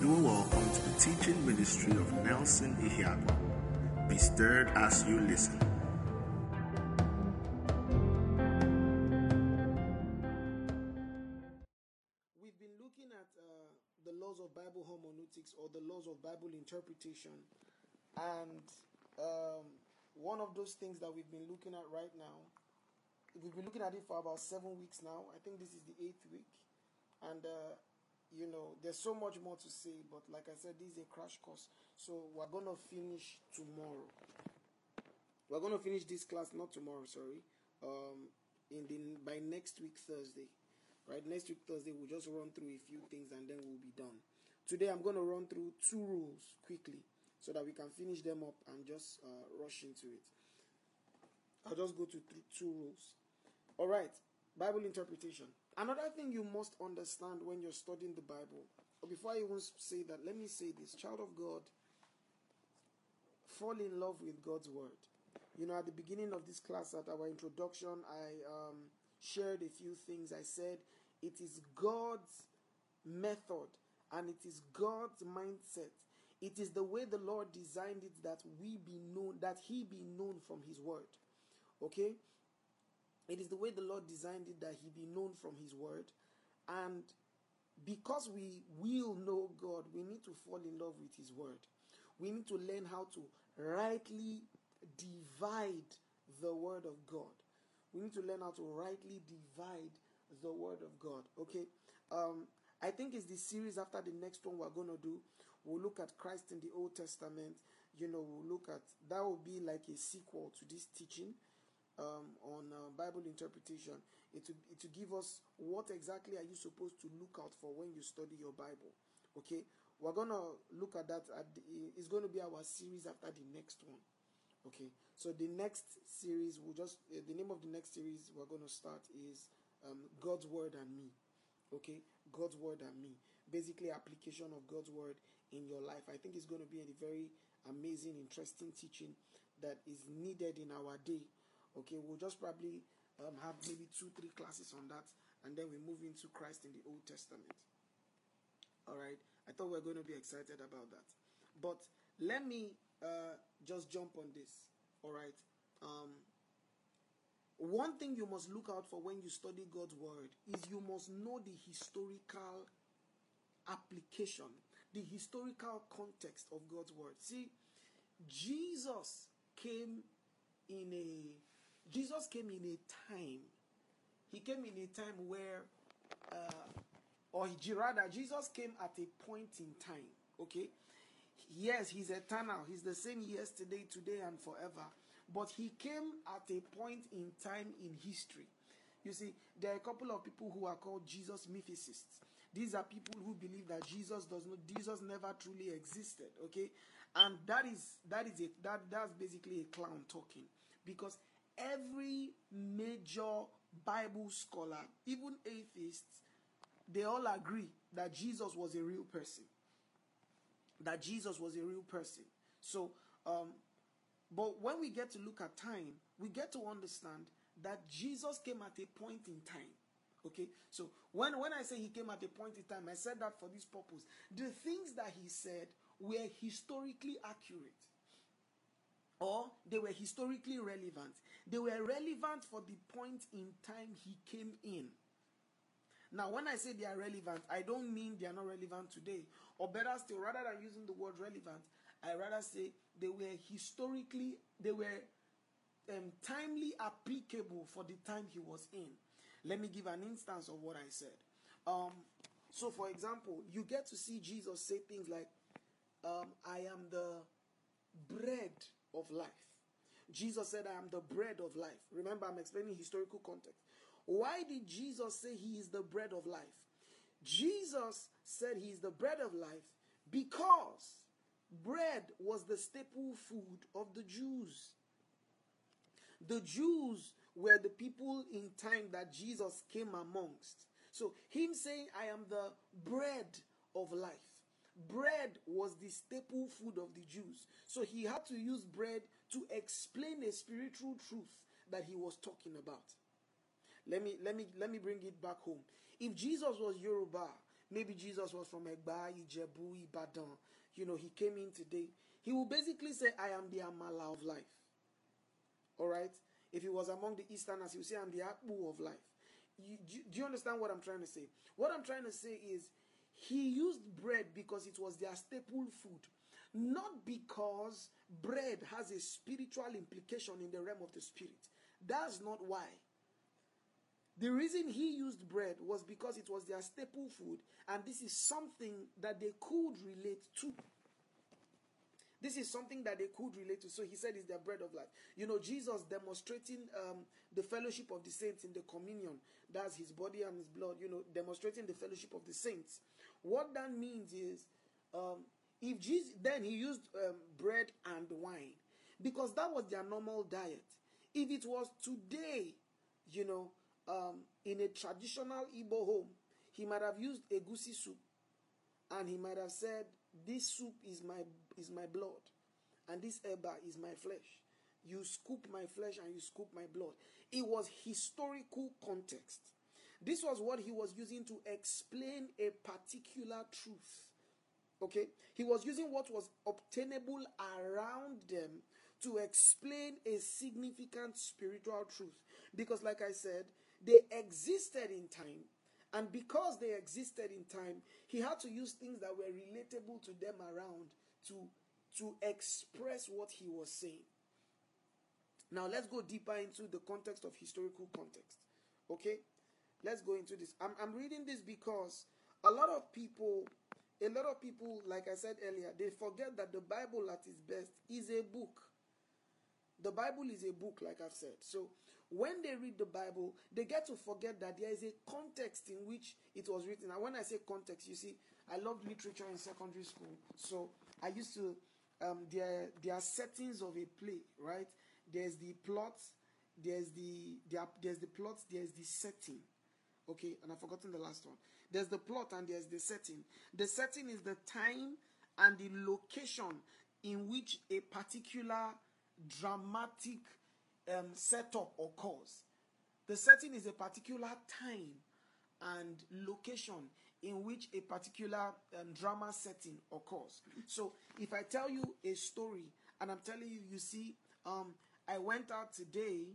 You are welcome to the teaching ministry of Nelson Ihiagwa. Be stirred as you listen. We've been looking at uh, the laws of Bible hermeneutics or the laws of Bible interpretation, and um, one of those things that we've been looking at right now, we've been looking at it for about seven weeks now. I think this is the eighth week, and uh, you know, there's so much more to say, but like I said, this is a crash course, so we're gonna finish tomorrow. We're gonna finish this class not tomorrow, sorry, um, in the by next week Thursday. Right next week thursday we'll just run through a few things and then we'll be done. Today i'm going to run through two rules quickly so that we can finish them up and just uh, rush into it. I'll just go to th- two rules. All right bible interpretation another thing you must understand when you're studying the bible or before i even say that let me say this child of god fall in love with god's word you know at the beginning of this class at our introduction i um, shared a few things. I said it is God's method and it is God's mindset. It is the way the Lord designed it that we be known, that He be known from His word. Okay? It is the way the Lord designed it that He be known from His word. And because we will know God, we need to fall in love with His word. We need to learn how to rightly divide the word of God we need to learn how to rightly divide the word of God. Okay. Um, I think it's the series after the next one we're gonna do. We'll look at Christ in the Old Testament. You know, we'll look at that will be like a sequel to this teaching um, on uh, Bible interpretation. It will, it will give us what exactly are you supposed to look out for when you study your Bible. Okay, we're gonna look at that. At the, it's going to be our series after the next one. Okay, so the next series will just uh, the name of the next series we're going to start is um, God's Word and Me. Okay, God's Word and Me. Basically, application of God's Word in your life. I think it's going to be a very amazing, interesting teaching that is needed in our day. Okay, we'll just probably um, have maybe two, three classes on that, and then we move into Christ in the Old Testament. All right, I thought we are going to be excited about that, but let me uh, just jump on this. All right. Um, one thing you must look out for when you study God's word is you must know the historical application, the historical context of God's word. See, Jesus came in a Jesus came in a time. He came in a time where, uh, or rather, Jesus came at a point in time. Okay, Yes, he's eternal. He's the same yesterday, today, and forever. But he came at a point in time in history. You see, there are a couple of people who are called Jesus mythicists. These are people who believe that Jesus does not, Jesus never truly existed. Okay, and that is that is a that that's basically a clown talking because every major Bible scholar, even atheists, they all agree that Jesus was a real person that Jesus was a real person. So, um, but when we get to look at time, we get to understand that Jesus came at a point in time. Okay, so when, when I say he came at a point in time, I said that for this purpose. The things that he said were historically accurate or they were historically relevant. They were relevant for the point in time he came in. Now, when I say they are relevant, I don't mean they are not relevant today. Or better still, rather than using the word relevant, I rather say they were historically, they were um, timely applicable for the time he was in. Let me give an instance of what I said. Um, so, for example, you get to see Jesus say things like, um, I am the bread of life. Jesus said, I am the bread of life. Remember, I'm explaining historical context. Why did Jesus say he is the bread of life? Jesus said he is the bread of life because bread was the staple food of the Jews. The Jews were the people in time that Jesus came amongst. So, him saying, I am the bread of life. Bread was the staple food of the Jews. So, he had to use bread to explain a spiritual truth that he was talking about. Let me let me let me bring it back home. If Jesus was Yoruba, maybe Jesus was from Egba, Ijebu, Ibadan, you know, he came in today, he will basically say, I am the Amala of life. All right? If he was among the Easterners, he would say, I'm the Akpu of life. You, do, do you understand what I'm trying to say? What I'm trying to say is, he used bread because it was their staple food, not because bread has a spiritual implication in the realm of the spirit. That's not why. The reason he used bread was because it was their staple food, and this is something that they could relate to. This is something that they could relate to. So he said it's their bread of life. You know, Jesus demonstrating um, the fellowship of the saints in the communion. That's his body and his blood, you know, demonstrating the fellowship of the saints. What that means is, um, if Jesus, then he used um, bread and wine because that was their normal diet. If it was today, you know, um, in a traditional Igbo home, he might have used egusi soup and he might have said, This soup is my is my blood, and this eba is my flesh. You scoop my flesh and you scoop my blood. It was historical context. This was what he was using to explain a particular truth. Okay? He was using what was obtainable around them to explain a significant spiritual truth. Because, like I said, they existed in time. And because they existed in time, he had to use things that were relatable to them around to, to express what he was saying. Now, let's go deeper into the context of historical context. Okay? Let's go into this. I'm, I'm reading this because a lot of people, a lot of people, like I said earlier, they forget that the Bible at its best is a book. The Bible is a book, like I've said. So when they read the Bible, they get to forget that there is a context in which it was written. And when I say context, you see, I loved literature in secondary school. So I used to, um, there, there are settings of a play, right? There's the plot, there's the, there, there's the plot, there's the setting. Okay, and I've forgotten the last one. There's the plot and there's the setting. The setting is the time and the location in which a particular dramatic um, setup occurs. The setting is a particular time and location in which a particular um, drama setting occurs. So, if I tell you a story and I'm telling you, you see, um, I went out today,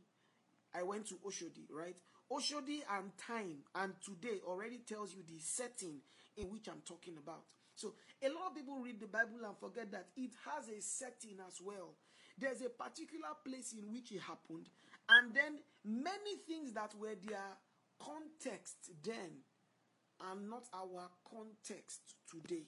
I went to Oshodi, right? Oshodi and time and today already tells you the setting in which I'm talking about. So a lot of people read the Bible and forget that it has a setting as well. There's a particular place in which it happened, and then many things that were their context then are not our context today.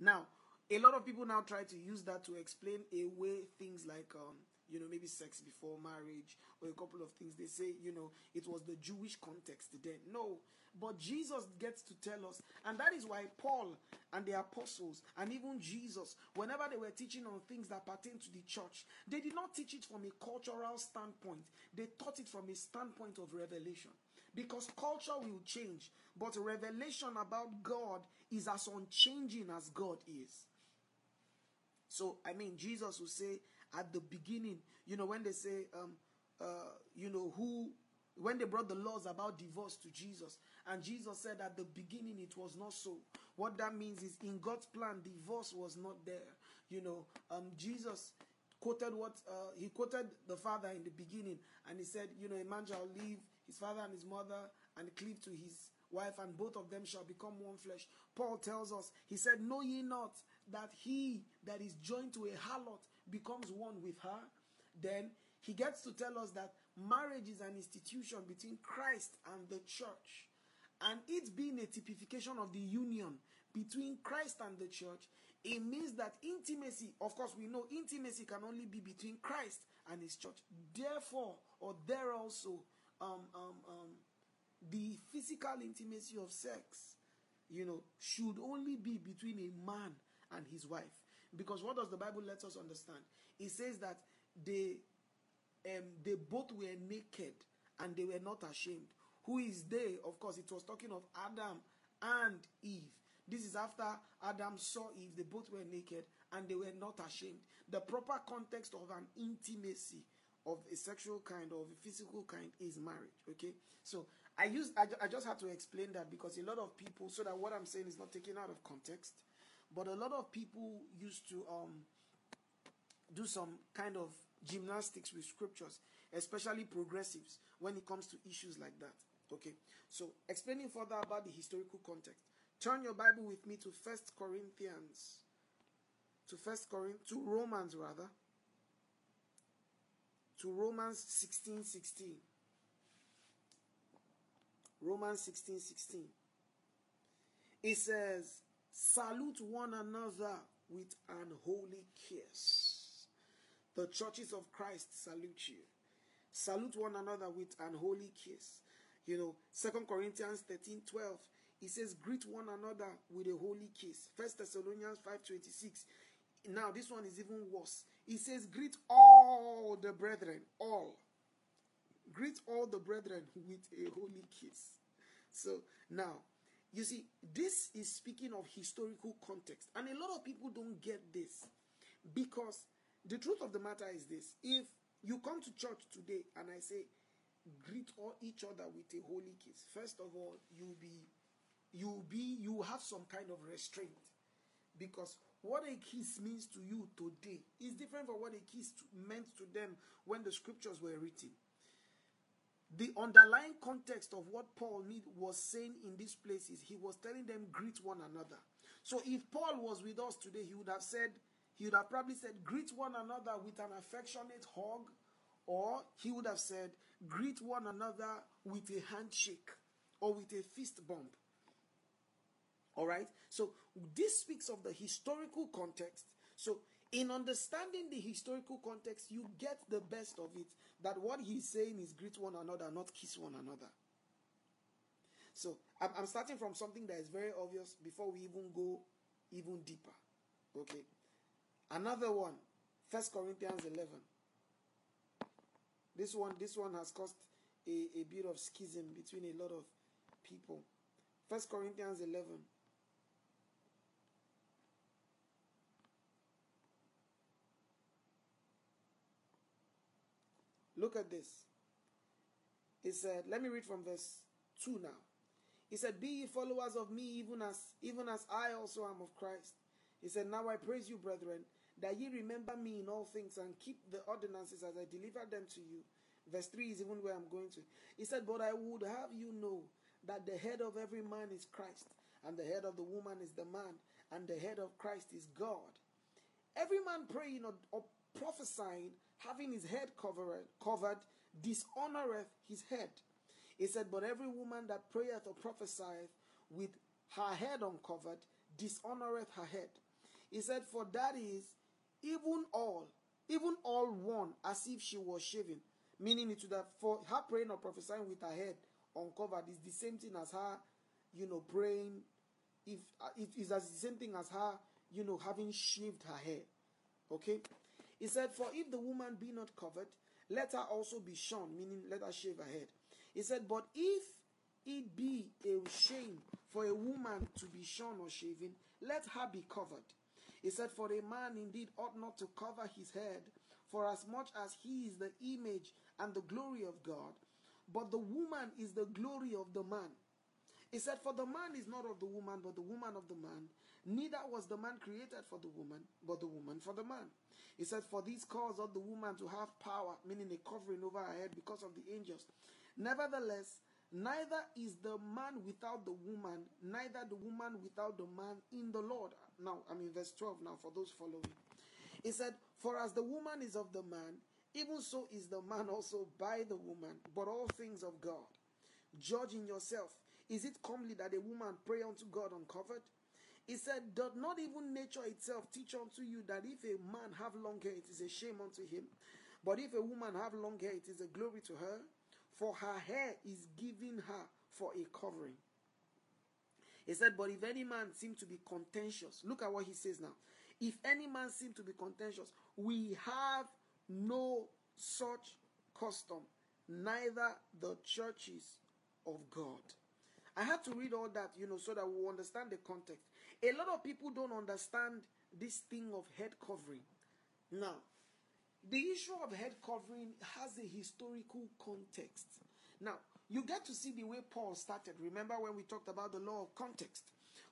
Now, a lot of people now try to use that to explain away things like um, you know, maybe sex before marriage or a couple of things. They say, you know, it was the Jewish context then. No, but Jesus gets to tell us, and that is why Paul and the apostles and even Jesus, whenever they were teaching on things that pertain to the church, they did not teach it from a cultural standpoint, they taught it from a standpoint of revelation. Because culture will change, but revelation about God is as unchanging as God is. So, I mean, Jesus will say, at the beginning, you know, when they say, um, uh, you know, who, when they brought the laws about divorce to Jesus, and Jesus said at the beginning it was not so. What that means is in God's plan, divorce was not there. You know, um, Jesus quoted what uh, he quoted the father in the beginning, and he said, you know, a man shall leave his father and his mother and cleave to his wife, and both of them shall become one flesh. Paul tells us, he said, Know ye not that he that is joined to a harlot becomes one with her, then he gets to tell us that marriage is an institution between Christ and the church. And it being a typification of the union between Christ and the church, it means that intimacy, of course, we know intimacy can only be between Christ and his church. Therefore, or there also, um, um, um, the physical intimacy of sex, you know, should only be between a man and his wife. Because what does the Bible let us understand? It says that they um, they both were naked and they were not ashamed. Who is they? Of course, it was talking of Adam and Eve. This is after Adam saw Eve, they both were naked and they were not ashamed. The proper context of an intimacy of a sexual kind or of a physical kind is marriage. Okay, so I use I, I just had to explain that because a lot of people so that what I'm saying is not taken out of context, but a lot of people used to um do some kind of gymnastics with scriptures, especially progressives, when it comes to issues like that. Okay, so explaining further about the historical context. Turn your Bible with me to First Corinthians, to First Corinth, to Romans rather, to Romans 16 16. Romans 16 16. It says, Salute one another with an holy kiss. The churches of Christ salute you. Salute one another with an holy kiss. You know, Second Corinthians 13 12. It says, Greet one another with a holy kiss. First Thessalonians 5 26. Now, this one is even worse. It says, Greet all the brethren, all. Greet all the brethren with a holy kiss. So, now, you see, this is speaking of historical context. And a lot of people don't get this because the truth of the matter is this if you come to church today and I say, greet all each other with a holy kiss, first of all, you'll be you'll be you have some kind of restraint because what a kiss means to you today is different from what a kiss meant to them when the scriptures were written. The underlying context of what Paul was saying in these places, he was telling them greet one another. So if Paul was with us today, he would have said, he would have probably said, greet one another with an affectionate hug, or he would have said, greet one another with a handshake or with a fist bump. All right. So this speaks of the historical context. So in understanding the historical context, you get the best of it. That what he's saying is greet one another, not kiss one another. So I'm, starting from something that is very obvious before we even go even deeper. Okay. Another one, First Corinthians 11. This one, this one has caused a, a bit of schism between a lot of people. First Corinthians 11. Look at this. He said, let me read from verse 2 now. He said, Be ye followers of me, even as even as I also am of Christ. He said, Now I praise you, brethren, that ye remember me in all things and keep the ordinances as I deliver them to you. Verse 3 is even where I'm going to. He said, But I would have you know that the head of every man is Christ, and the head of the woman is the man, and the head of Christ is God. Every man praying or, or prophesying, having his head covered, covered, dishonoreth his head. He said, But every woman that prayeth or prophesieth with her head uncovered dishonoreth her head. He said, For that is even all, even all one, as if she was shaven. Meaning it would have, for her praying or prophesying with her head uncovered is the same thing as her, you know, praying. If it is the same thing as her, you know, having shaved her hair. Okay? He said, For if the woman be not covered, let her also be shorn, meaning let her shave her head. He said, But if it be a shame for a woman to be shorn or shaven, let her be covered. He said, For a man indeed ought not to cover his head, for as much as he is the image and the glory of God, but the woman is the glory of the man. He said, For the man is not of the woman, but the woman of the man. Neither was the man created for the woman, but the woman for the man. He said, For this cause ought the woman to have power, meaning a covering over her head because of the angels. Nevertheless, neither is the man without the woman, neither the woman without the man in the Lord. Now, I'm in verse 12 now for those following. He said, For as the woman is of the man, even so is the man also by the woman, but all things of God. Judging yourself, is it comely that a woman pray unto God uncovered? He said, Doth not even nature itself teach unto you that if a man have long hair, it is a shame unto him? But if a woman have long hair, it is a glory to her, for her hair is given her for a covering. He said, But if any man seem to be contentious, look at what he says now. If any man seem to be contentious, we have no such custom, neither the churches of God. I had to read all that, you know, so that we understand the context. A lot of people don't understand this thing of head covering. Now, the issue of head covering has a historical context. Now, you get to see the way Paul started. Remember when we talked about the law of context?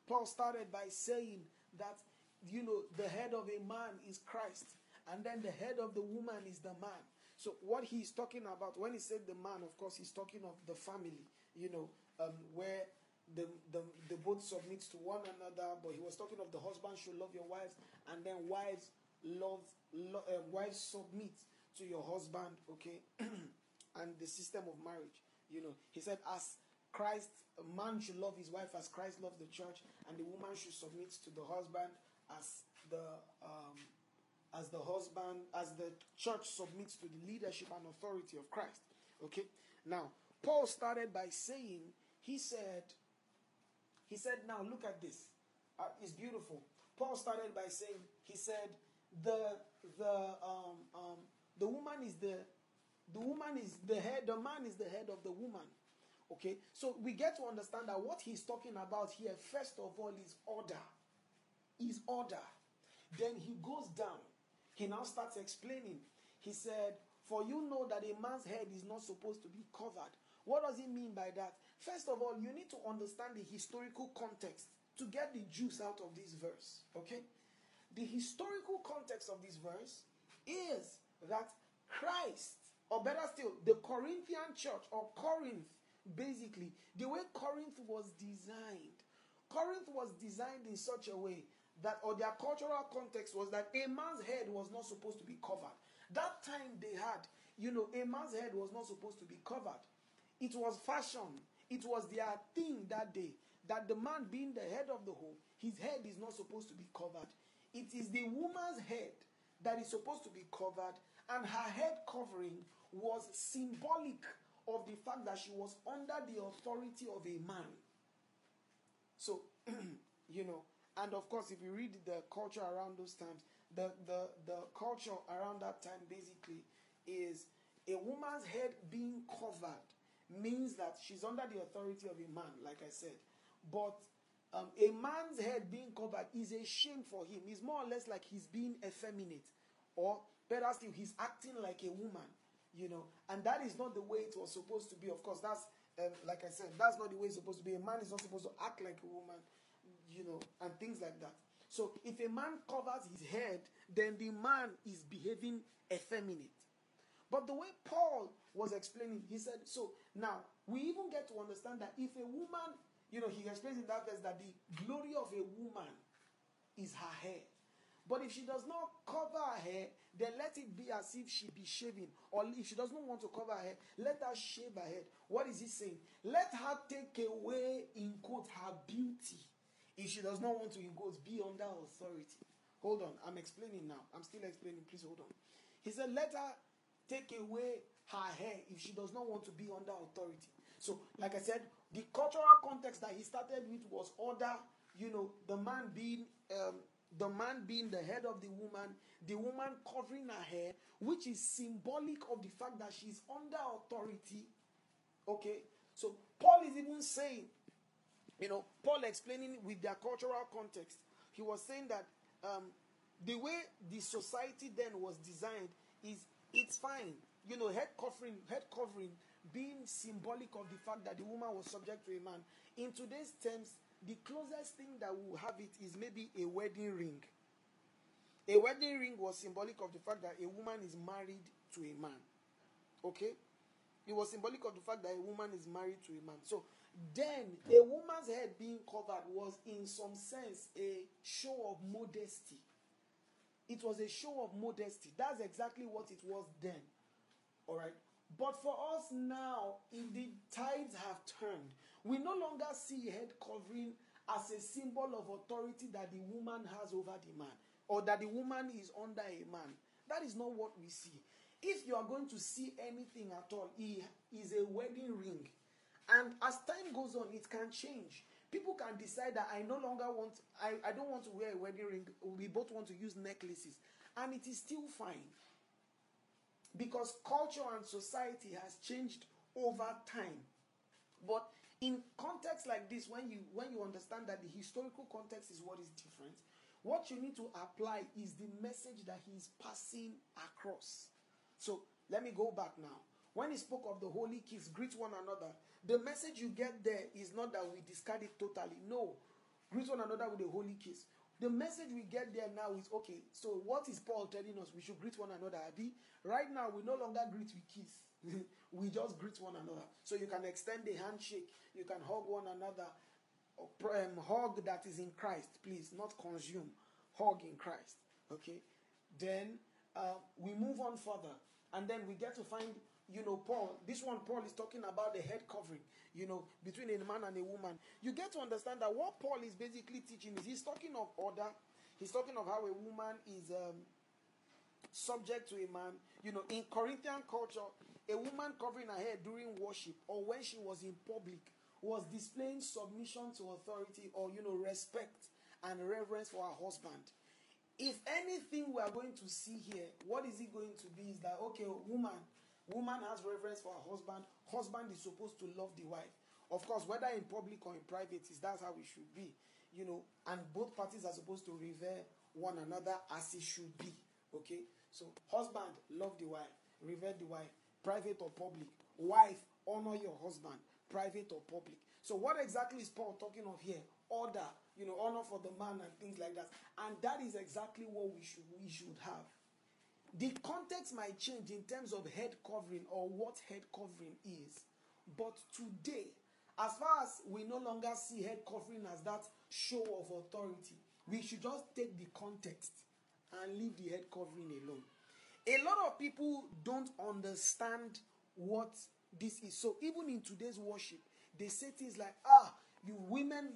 Paul started by saying that, you know, the head of a man is Christ, and then the head of the woman is the man. So, what he's talking about, when he said the man, of course, he's talking of the family, you know, um, where the, the, the both submits to one another, but he was talking of the husband should love your wives, and then wives love, lo- uh, wives submit to your husband, okay, and the system of marriage. You know, he said, as Christ, a man should love his wife as Christ loves the church, and the woman should submit to the husband as the um, as the husband, as the church submits to the leadership and authority of Christ. Okay. Now, Paul started by saying, he said, he said, now look at this. Uh, it's beautiful. Paul started by saying, he said, the the um, um, the woman is the the woman is the head, the man is the head of the woman. Okay, so we get to understand that what he's talking about here, first of all, is order. Is order. Then he goes down. He now starts explaining. He said, For you know that a man's head is not supposed to be covered. What does he mean by that? First of all, you need to understand the historical context to get the juice out of this verse. Okay? The historical context of this verse is that Christ, or better still, the Corinthian church, or Corinth, basically, the way Corinth was designed, Corinth was designed in such a way that, or their cultural context was that a man's head was not supposed to be covered. That time they had, you know, a man's head was not supposed to be covered. It was fashion, it was their thing that day that the man being the head of the home, his head is not supposed to be covered. It is the woman's head that is supposed to be covered, and her head covering was symbolic of the fact that she was under the authority of a man. So, you know, and of course, if you read the culture around those times, the, the, the culture around that time basically is a woman's head being covered means that she's under the authority of a man, like I said. But um, a man's head being covered is a shame for him. It's more or less like he's being effeminate, or better still, he's acting like a woman, you know. And that is not the way it was supposed to be. Of course, that's um, like I said, that's not the way it's supposed to be. A man is not supposed to act like a woman, you know, and things like that. So if a man covers his head, then the man is behaving effeminate. But the way Paul was explaining, he said, so now we even get to understand that if a woman you know, he explains in that verse that the glory of a woman is her hair. But if she does not cover her hair, then let it be as if she be shaving. Or if she does not want to cover her hair, let her shave her head. What is he saying? Let her take away, in quote, her beauty. If she does not want to, in quotes, be under authority. Hold on, I'm explaining now. I'm still explaining. Please hold on. He said, let her take away her hair if she does not want to be under authority. So, like I said, the cultural context that he started with was order, you know, the man being um, the man being the head of the woman, the woman covering her hair, which is symbolic of the fact that she's under authority. Okay, so Paul is even saying, you know, Paul explaining with their cultural context, he was saying that um, the way the society then was designed is it's fine, you know, head covering, head covering being symbolic of the fact that the woman was subject to a man. In today's terms, the closest thing that will have it is maybe a wedding ring. A wedding ring was symbolic of the fact that a woman is married to a man. Okay? It was symbolic of the fact that a woman is married to a man. So then a woman's head being covered was in some sense a show of modesty. It was a show of modesty. That's exactly what it was then. All right. But for us now, in the tides have turned, we no longer see head covering as a symbol of authority that the woman has over the man or that the woman is under a man. That is not what we see. If you are going to see anything at all, it is a wedding ring. And as time goes on, it can change. People can decide that I no longer want, I, I don't want to wear a wedding ring. We both want to use necklaces. And it is still fine because culture and society has changed over time. But in context like this, when you when you understand that the historical context is what is different, what you need to apply is the message that he is passing across. So let me go back now. when he spoke of the holy kiss, greet one another, the message you get there is not that we discard it totally. No. Greet one another with a holy kiss. The message we get there now is okay. So what is Paul telling us? We should greet one another. Abi? Right now, we no longer greet with kiss. we just greet one another. So you can extend the handshake. You can hug one another. Um, hug that is in Christ, please, not consume. Hug in Christ. Okay. Then uh, we move on further, and then we get to find you know, Paul, this one, Paul is talking about the head covering, you know, between a man and a woman. You get to understand that what Paul is basically teaching is he's talking of order, he's talking of how a woman is um, subject to a man. You know, in Corinthian culture, a woman covering her head during worship or when she was in public was displaying submission to authority or, you know, respect and reverence for her husband. If anything we are going to see here, what is it going to be? Is that, okay, woman, Woman has reverence for her husband. Husband is supposed to love the wife. Of course, whether in public or in private, is that's how it should be. You know, and both parties are supposed to revere one another as it should be. Okay? So, husband, love the wife, revere the wife, private or public. Wife, honor your husband, private or public. So, what exactly is Paul talking of here? Order, you know, honor for the man and things like that. And that is exactly what we should we should have. The context might change in terms of head covering or what head covering is. But today, as far as we no longer see head covering as that show of authority, we should just take the context and leave the head covering alone. A lot of people don't understand what this is. So even in today's worship, they say things like, ah, you women,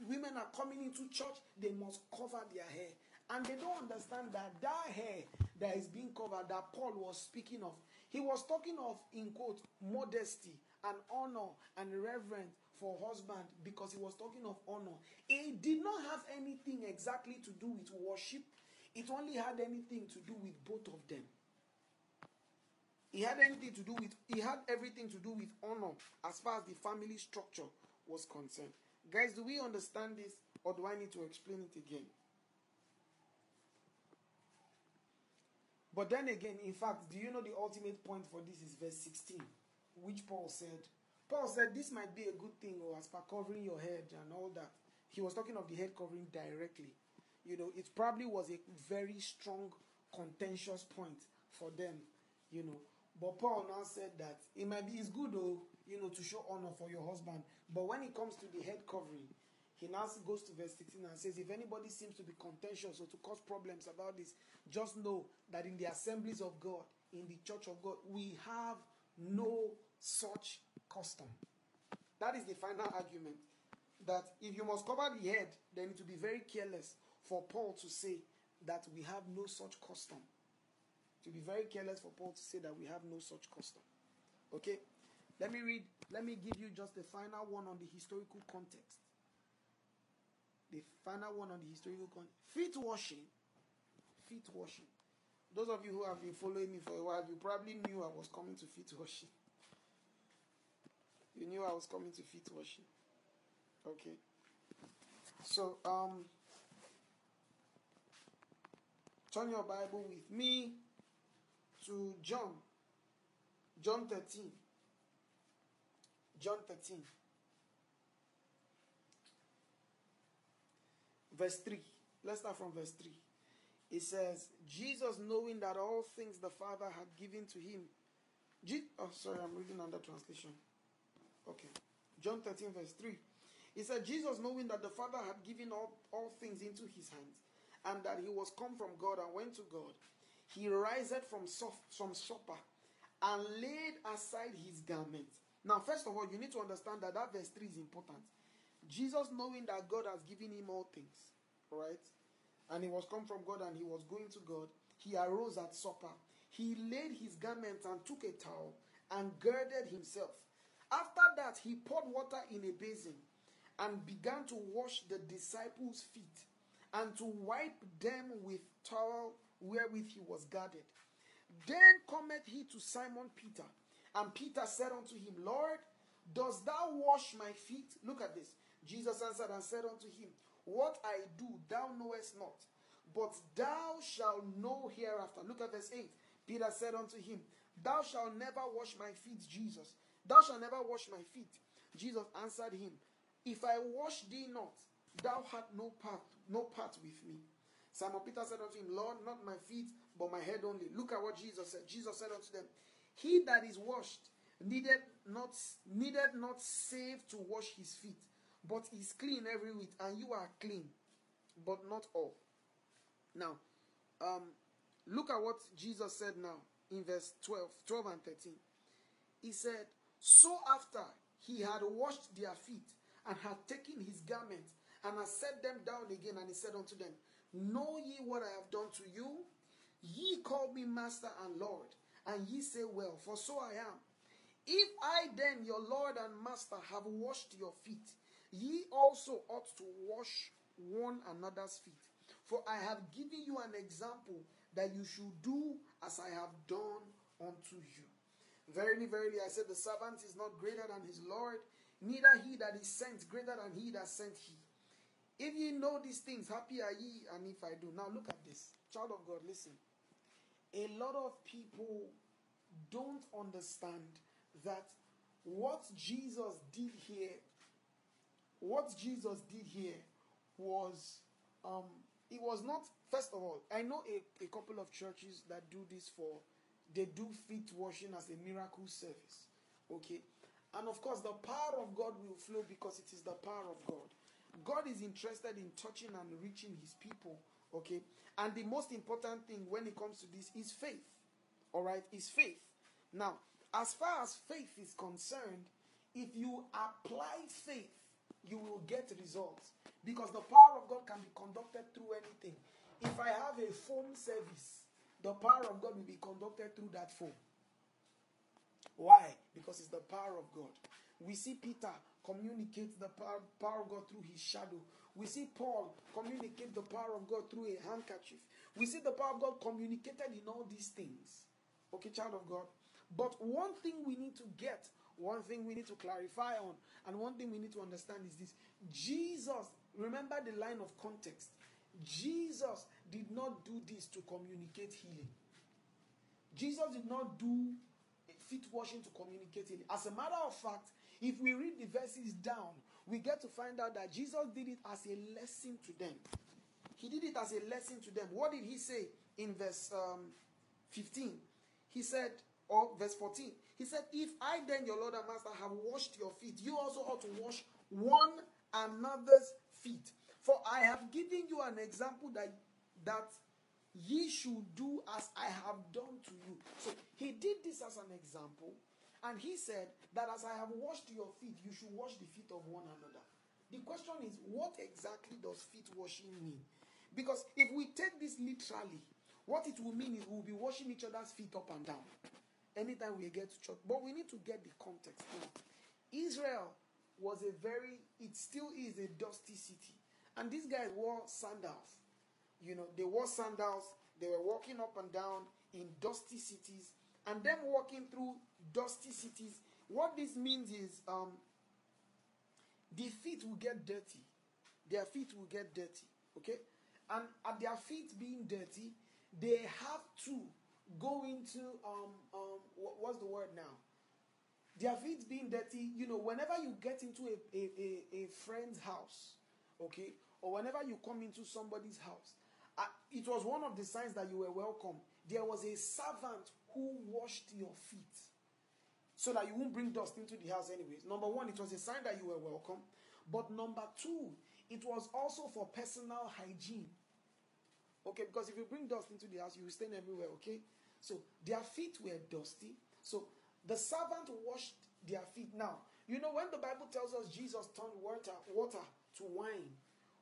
women are coming into church, they must cover their hair. And they don't understand that that hair that is being covered that Paul was speaking of, he was talking of, in quote, modesty and honor and reverence for husband because he was talking of honor. It did not have anything exactly to do with worship, it only had anything to do with both of them. He had anything to do with he had everything to do with honor as far as the family structure was concerned. Guys, do we understand this or do I need to explain it again? But then again, in fact, do you know the ultimate point for this is verse 16, which Paul said? Paul said this might be a good thing or oh, as per covering your head and all that. He was talking of the head covering directly. You know, it probably was a very strong, contentious point for them, you know. But Paul now said that it might be it's good though, you know, to show honor for your husband. But when it comes to the head covering, he now goes to verse 16 and says, If anybody seems to be contentious or to cause problems about this, just know that in the assemblies of God, in the church of God, we have no such custom. That is the final argument. That if you must cover the head, then to be very careless for Paul to say that we have no such custom. To be very careless for Paul to say that we have no such custom. Okay? Let me read, let me give you just the final one on the historical context the final one on the historical con feet washing. Feet washing. Those of you who have been following me for a while you probably knew i was coming to feet washing. You knew i was coming to feet washing. Okay. So um turn your bible with me to john. John 13 john 13 Verse 3. Let's start from verse 3. It says, Jesus, knowing that all things the Father had given to him. Je- oh, sorry, I'm reading under translation. Okay. John 13, verse 3. He said, Jesus, knowing that the Father had given all, all things into his hands, and that he was come from God and went to God, he riseth from, sof- from supper and laid aside his garment. Now, first of all, you need to understand that that verse 3 is important. Jesus, knowing that God has given him all things, right? And he was come from God and he was going to God, he arose at supper. He laid his garments and took a towel and girded himself. After that, he poured water in a basin and began to wash the disciples' feet and to wipe them with towel wherewith he was girded. Then cometh he to Simon Peter, and Peter said unto him, Lord, dost thou wash my feet? Look at this. Jesus answered and said unto him, What I do thou knowest not, but thou shalt know hereafter. Look at verse 8. Peter said unto him, Thou shalt never wash my feet, Jesus. Thou shalt never wash my feet. Jesus answered him, If I wash thee not, thou hast no part, no part with me. Simon Peter said unto him, Lord, not my feet, but my head only. Look at what Jesus said. Jesus said unto them, He that is washed needed not needed not save to wash his feet, but is clean every whit, and you are clean, but not all. Now, um, look at what Jesus said now in verse 12, 12 and 13. He said, So after he had washed their feet and had taken his garment and had set them down again, and he said unto them, Know ye what I have done to you? Ye call me Master and Lord, and ye say, Well, for so I am. If I then, your Lord and Master, have washed your feet, ye also ought to wash one another's feet. For I have given you an example that you should do as I have done unto you. Verily, verily, I said, the servant is not greater than his Lord, neither he that is sent greater than he that sent he. If ye know these things, happy are ye, and if I do. Now look at this. Child of God, listen. A lot of people don't understand that what Jesus did here, what Jesus did here was um it was not first of all, I know a, a couple of churches that do this for they do feet washing as a miracle service. Okay. And of course, the power of God will flow because it is the power of God. God is interested in touching and reaching his people. Okay. And the most important thing when it comes to this is faith. All right. Is faith. Now, as far as faith is concerned, if you apply faith, you will get results. Because the power of God can be conducted through anything. If I have a phone service, the power of God will be conducted through that phone. Why? Because it's the power of God. We see Peter communicate the power, power of God through his shadow. We see Paul communicate the power of God through a handkerchief. We see the power of God communicated in all these things. Okay, child of God. But one thing we need to get, one thing we need to clarify on, and one thing we need to understand is this Jesus, remember the line of context. Jesus did not do this to communicate healing. Jesus did not do feet washing to communicate healing. As a matter of fact, if we read the verses down, we get to find out that Jesus did it as a lesson to them. He did it as a lesson to them. What did he say in verse um, 15? He said, or verse 14, he said, If I then, your Lord and Master, have washed your feet, you also ought to wash one another's feet. For I have given you an example that that ye should do as I have done to you. So he did this as an example, and he said that as I have washed your feet, you should wash the feet of one another. The question is, what exactly does feet washing mean? Because if we take this literally, what it will mean is we'll be washing each other's feet up and down anytime we get to church. But we need to get the context. Israel was a very, it still is a dusty city. And these guys wore sandals. You know, they wore sandals. They were walking up and down in dusty cities. And them walking through dusty cities, what this means is um, the feet will get dirty. Their feet will get dirty. Okay? And at their feet being dirty, they have to go into um um what's the word now? Their feet being dirty, you know, whenever you get into a, a, a, a friend's house, okay, or whenever you come into somebody's house, uh, it was one of the signs that you were welcome. There was a servant who washed your feet so that you won't bring dust into the house, anyways. Number one, it was a sign that you were welcome. But number two, it was also for personal hygiene. Okay, because if you bring dust into the house, you will stain everywhere, okay? So their feet were dusty. So the servant washed their feet. Now, you know, when the Bible tells us Jesus turned water, water to wine,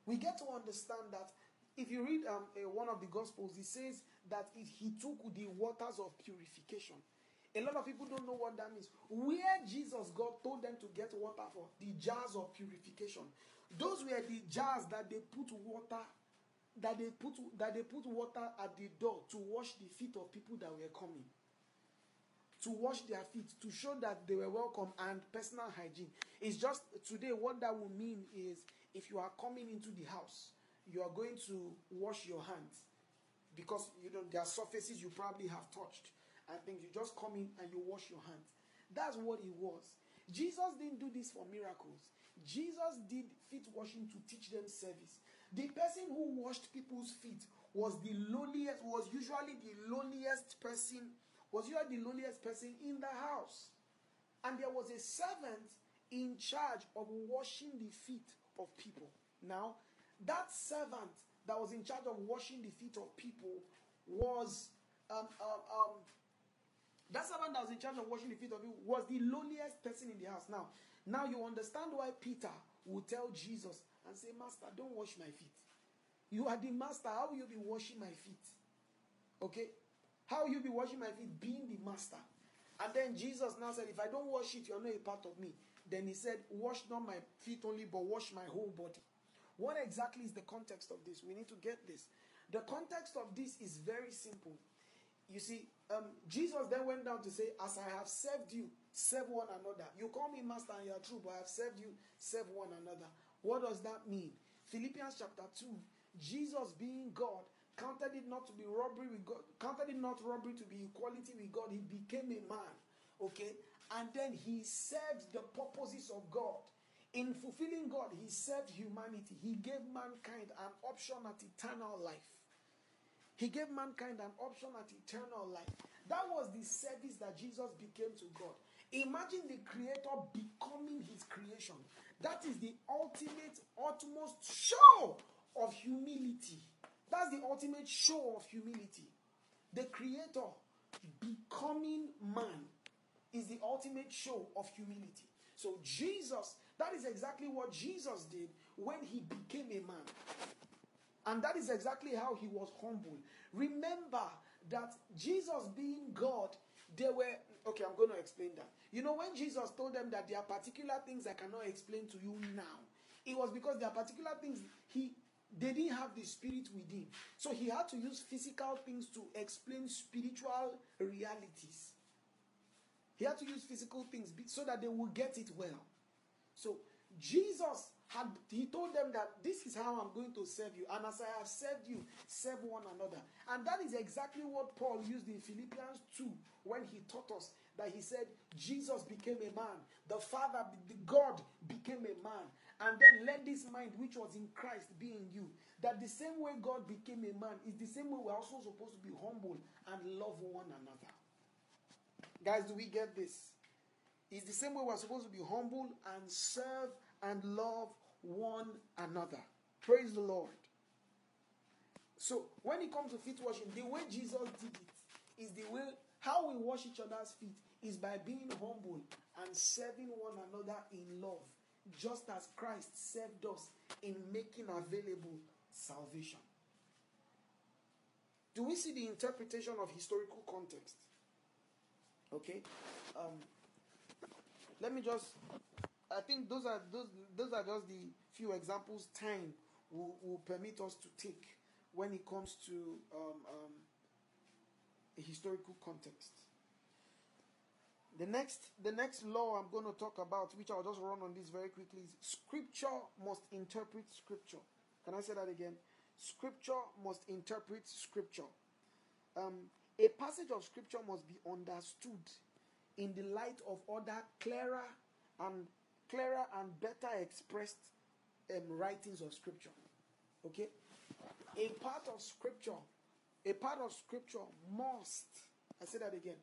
we get to understand that if you read um, uh, one of the Gospels, it says that it, he took the waters of purification. A lot of people don't know what that means. Where Jesus, God told them to get water for the jars of purification. Those were the jars that they put water, that they put that they put water at the door to wash the feet of people that were coming. To wash their feet, to show that they were welcome and personal hygiene. It's just today what that will mean is if you are coming into the house, you are going to wash your hands because you know there are surfaces you probably have touched. and things. You just come in and you wash your hands. That's what it was. Jesus didn't do this for miracles. Jesus did feet washing to teach them service. The person who washed people's feet was the loneliest, was usually the loneliest person, was usually the loneliest person in the house. And there was a servant in charge of washing the feet of people. Now, that servant that was in charge of washing the feet of people was um, um, um, that servant that was in charge of washing the feet of you was the loneliest person in the house. Now, now you understand why Peter would tell Jesus and say, Master, don't wash my feet. You are the master. How will you be washing my feet? Okay? How will you be washing my feet being the master? And then Jesus now said, If I don't wash it, you're not a part of me. Then he said, Wash not my feet only, but wash my whole body. What exactly is the context of this? We need to get this. The context of this is very simple. You see, um, Jesus then went down to say, As I have served you, serve one another. You call me master and you are true, but I have served you, serve one another. What does that mean? Philippians chapter 2 Jesus being God counted it not to be robbery with God, counted it not robbery to be equality with God. He became a man. Okay? And then he served the purposes of God. In fulfilling God, he served humanity. He gave mankind an option at eternal life. He gave mankind an option at eternal life. That was the service that Jesus became to God. Imagine the creator becoming his creation. That is the ultimate, utmost show of humility. That's the ultimate show of humility. The creator becoming man is the ultimate show of humility. So, Jesus, that is exactly what Jesus did when he became a man. And that is exactly how he was humble. Remember that Jesus being God, there were okay. I'm going to explain that. You know, when Jesus told them that there are particular things I cannot explain to you now, it was because there are particular things he they didn't have the spirit within. So he had to use physical things to explain spiritual realities. He had to use physical things so that they will get it well. So Jesus had he told them that this is how I'm going to serve you, and as I have served you, serve one another. And that is exactly what Paul used in Philippians 2 when he taught us that he said Jesus became a man, the Father, the God became a man, and then let this mind which was in Christ be in you. That the same way God became a man is the same way we're also supposed to be humble and love one another. Guys, do we get this? It's the same way we're supposed to be humble and serve and love one another. Praise the Lord. So, when it comes to feet washing, the way Jesus did it is the way how we wash each other's feet is by being humble and serving one another in love just as Christ served us in making available salvation. Do we see the interpretation of historical context? Okay. Um, let me just. I think those are those those are just the few examples time will, will permit us to take when it comes to um, um, a historical context. The next, the next law I'm going to talk about, which I'll just run on this very quickly, is Scripture must interpret Scripture. Can I say that again? Scripture must interpret Scripture. Um, a passage of Scripture must be understood in the light of other clearer and clearer and better expressed um, writings of Scripture. Okay, a part of Scripture, a part of Scripture must. I say that again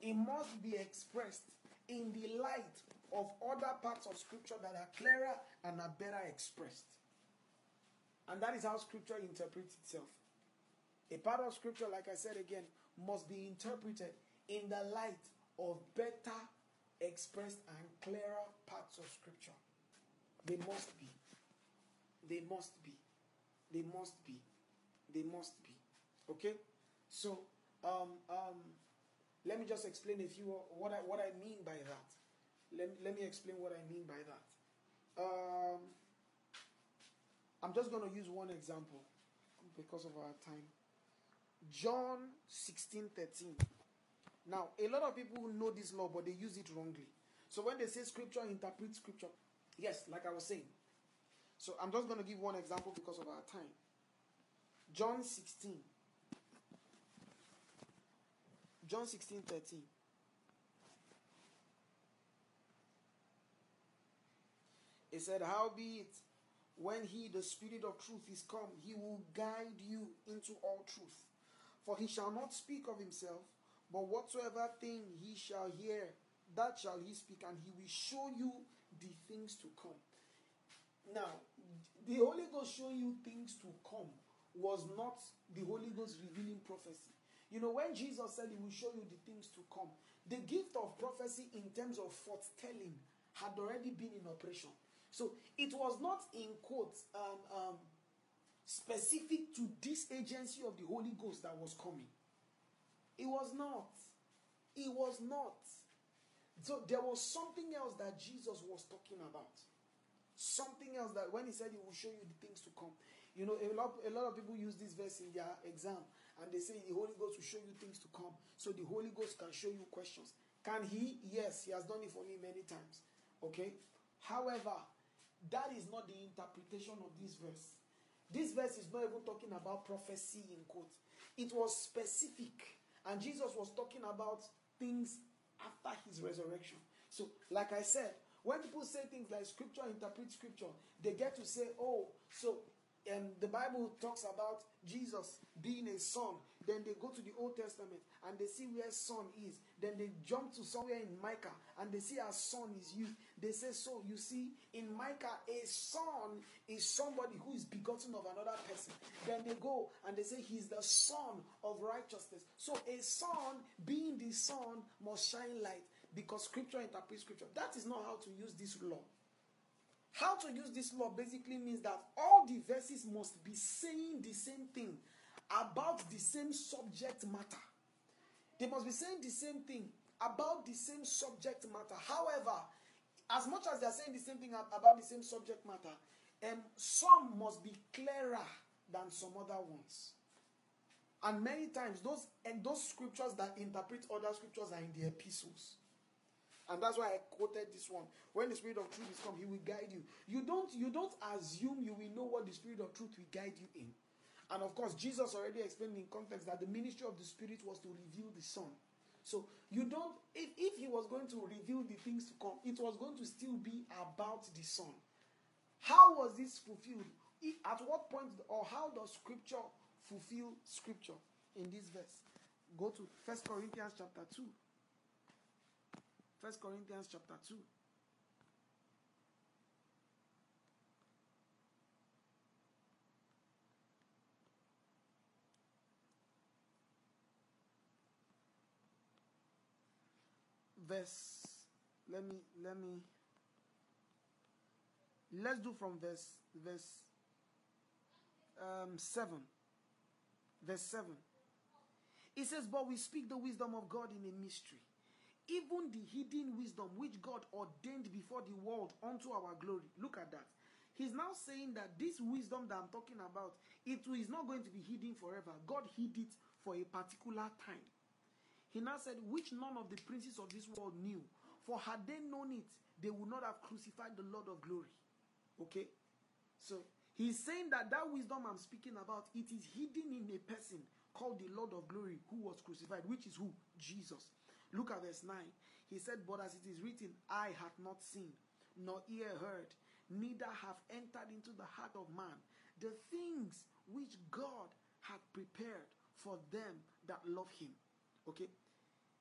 it must be expressed in the light of other parts of scripture that are clearer and are better expressed. And that is how scripture interprets itself. A part of scripture, like I said again, must be interpreted in the light of better expressed and clearer parts of scripture. They must be. They must be. They must be. They must be. Okay? So, um, um, let me just explain a few what I what I mean by that. Let, let me explain what I mean by that. Um, I'm just going to use one example because of our time. John 16 13. Now, a lot of people know this law, but they use it wrongly. So when they say scripture, interpret scripture. Yes, like I was saying. So I'm just going to give one example because of our time. John 16 John 16 13. He said, Howbeit, when he, the Spirit of truth, is come, he will guide you into all truth. For he shall not speak of himself, but whatsoever thing he shall hear, that shall he speak, and he will show you the things to come. Now, the Holy Ghost showing you things to come was not the Holy Ghost revealing prophecy. You know, when Jesus said he will show you the things to come, the gift of prophecy in terms of foretelling had already been in operation. So it was not in quotes um, um, specific to this agency of the Holy Ghost that was coming. It was not. It was not. So there was something else that Jesus was talking about. Something else that when he said he will show you the things to come. You know, a lot, a lot of people use this verse in their exam and they say the Holy Ghost will show you things to come. So the Holy Ghost can show you questions. Can he? Yes, he has done it for me many times. Okay? However, that is not the interpretation of this verse. This verse is not even talking about prophecy in quote. It was specific. And Jesus was talking about things after his resurrection. So, like I said, when people say things like scripture interpret scripture, they get to say, oh, so and the Bible talks about Jesus being a son. Then they go to the Old Testament and they see where son is. Then they jump to somewhere in Micah and they see our son is used. They say, So you see, in Micah, a son is somebody who is begotten of another person. Then they go and they say he's the sun of righteousness. So a sun, being the sun, must shine light because scripture interprets scripture. That is not how to use this law. How to use this law basically means that all the verses must be saying the same thing about the same subject matter. They must be saying the same thing about the same subject matter. However, as much as they are saying the same thing about the same subject matter, um, some must be clearer than some other ones. And many times, those and those scriptures that interpret other scriptures are in the epistles. And that's why I quoted this one. When the Spirit of truth is come, He will guide you. You don't you don't assume you will know what the Spirit of truth will guide you in. And of course, Jesus already explained in context that the ministry of the Spirit was to reveal the Son. So you don't if, if he was going to reveal the things to come, it was going to still be about the Son. How was this fulfilled? At what point or how does scripture fulfill scripture in this verse? Go to First Corinthians chapter 2. First Corinthians chapter 2. Verse let me let me let's do from verse verse um, 7 verse 7 it says but we speak the wisdom of god in a mystery even the hidden wisdom which God ordained before the world unto our glory. Look at that. He's now saying that this wisdom that I'm talking about, it is not going to be hidden forever. God hid it for a particular time. He now said, which none of the princes of this world knew. For had they known it, they would not have crucified the Lord of glory. Okay? So he's saying that that wisdom I'm speaking about, it is hidden in a person called the Lord of glory who was crucified, which is who? Jesus. Look at verse 9. He said, But as it is written, I have not seen, nor ear heard, neither have entered into the heart of man the things which God had prepared for them that love him. Okay?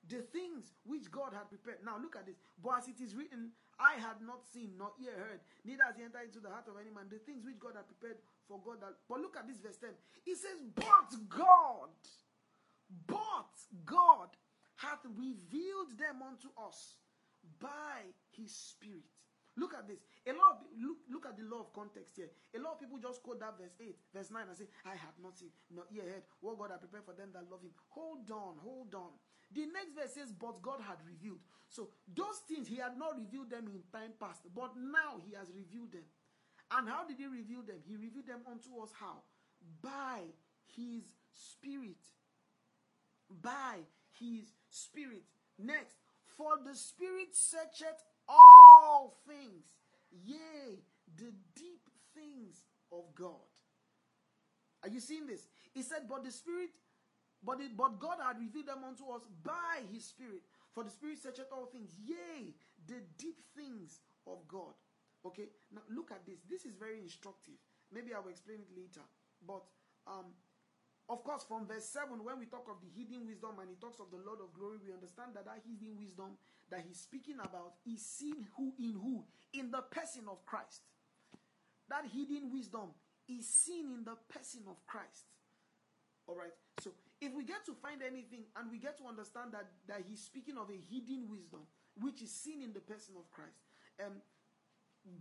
The things which God had prepared. Now look at this. But as it is written, I had not seen, nor ear heard, neither has he entered into the heart of any man the things which God had prepared for God. That, but look at this verse 10. It says, But God, but God revealed them unto us by his spirit. Look at this. A lot of look, look at the law of context here. A lot of people just quote that verse 8, verse 9, and say, I have not seen, not ear heard what God had prepared for them that love him. Hold on, hold on. The next verse says, But God had revealed. So those things he had not revealed them in time past, but now he has revealed them. And how did he reveal them? He revealed them unto us how? By his spirit. By his spirit. Next, for the spirit searcheth all things, yea, the deep things of God. Are you seeing this? He said, but the spirit, But, it, but God had revealed them unto us by his Spirit. For the Spirit searcheth all things, yea, the deep things of God. Okay, now look at this. This is very instructive. Maybe I will explain it later. But um, of course, from verse 7, when we talk of the hidden wisdom and he talks of the Lord of glory, we understand that that hidden wisdom that he's speaking about is seen who in who? In the person of Christ. That hidden wisdom is seen in the person of Christ. All right. So if we get to find anything and we get to understand that, that he's speaking of a hidden wisdom, which is seen in the person of Christ, um,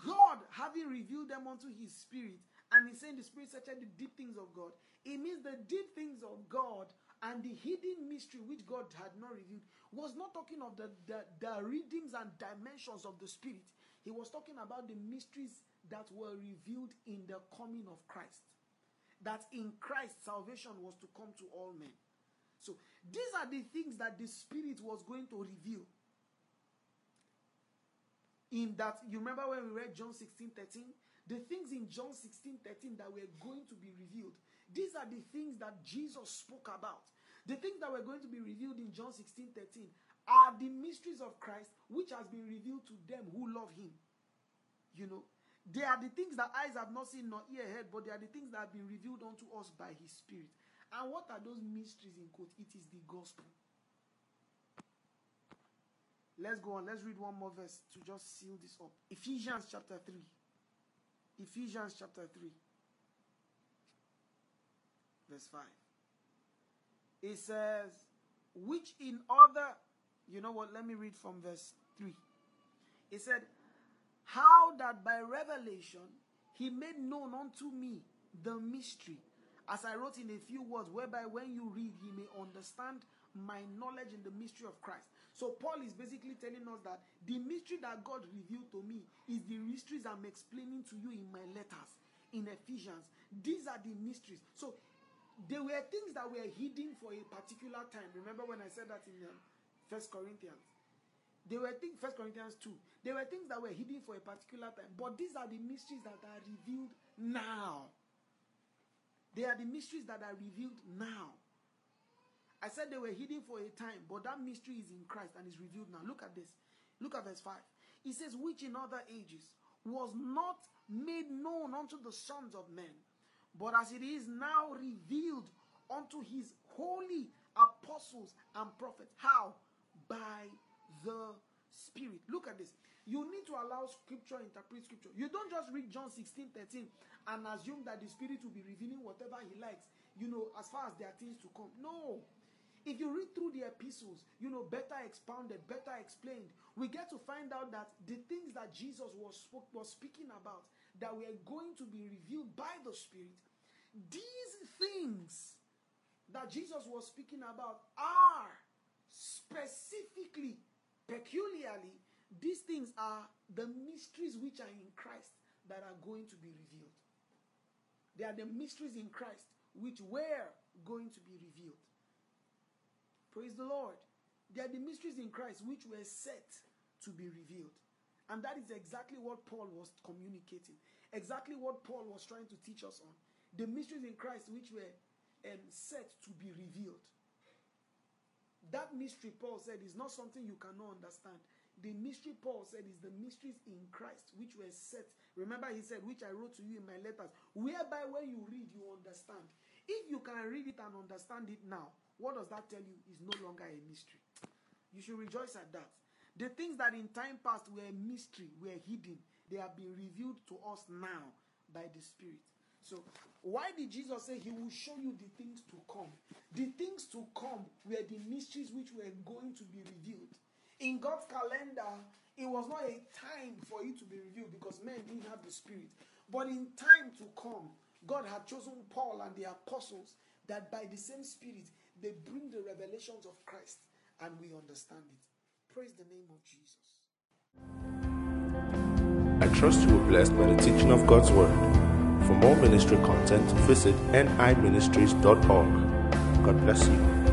God having revealed them unto his spirit, and he's saying the spirit searches the deep things of God, it means the deep things of God and the hidden mystery which God had not revealed was not talking of the, the, the readings and dimensions of the spirit. He was talking about the mysteries that were revealed in the coming of Christ. That in Christ salvation was to come to all men. So these are the things that the Spirit was going to reveal. In that, you remember when we read John 16 13? The things in John 16 13 that were going to be revealed. These are the things that Jesus spoke about. The things that were going to be revealed in John 16 13 are the mysteries of Christ which has been revealed to them who love him. You know, they are the things that eyes have not seen nor ear heard, but they are the things that have been revealed unto us by His Spirit. And what are those mysteries in quote? It is the gospel. Let's go on. Let's read one more verse to just seal this up. Ephesians chapter 3. Ephesians chapter 3. Verse 5. It says, which in other, you know what? Let me read from verse 3. It said, how that by revelation he made known unto me the mystery, as I wrote in a few words, whereby when you read, he may understand my knowledge in the mystery of Christ. So Paul is basically telling us that the mystery that God revealed to me is the mysteries I'm explaining to you in my letters in Ephesians. These are the mysteries. So there were things that were hidden for a particular time. Remember when I said that in um, First Corinthians? There were things, First Corinthians 2. They were things that were hidden for a particular time. But these are the mysteries that are revealed now. They are the mysteries that are revealed now. I said they were hidden for a time, but that mystery is in Christ and is revealed now. Look at this. Look at verse 5. It says, Which in other ages was not made known unto the sons of men, but as it is now revealed unto his holy apostles and prophets. How? By the Spirit. Look at this. You need to allow Scripture interpret Scripture. You don't just read John 16 13 and assume that the Spirit will be revealing whatever He likes, you know, as far as there are things to come. No. If you read through the epistles, you know, better expounded, better explained, we get to find out that the things that Jesus was, spoke, was speaking about that were going to be revealed by the Spirit, these things that Jesus was speaking about are specifically Peculiarly, these things are the mysteries which are in Christ that are going to be revealed. They are the mysteries in Christ which were going to be revealed. Praise the Lord. They are the mysteries in Christ which were set to be revealed. And that is exactly what Paul was communicating, exactly what Paul was trying to teach us on. The mysteries in Christ which were um, set to be revealed. That mystery, Paul said, is not something you cannot understand. The mystery, Paul said, is the mysteries in Christ which were set. Remember, he said, which I wrote to you in my letters, whereby when you read, you understand. If you can read it and understand it now, what does that tell you? Is no longer a mystery. You should rejoice at that. The things that in time past were a mystery, were hidden, they have been revealed to us now by the Spirit. So, why did Jesus say he will show you the things to come? The things to come were the mysteries which were going to be revealed. In God's calendar, it was not a time for it to be revealed because men didn't have the Spirit. But in time to come, God had chosen Paul and the apostles that by the same Spirit they bring the revelations of Christ and we understand it. Praise the name of Jesus. I trust you were blessed by the teaching of God's Word. For more ministry content, visit niministries.org. God bless you.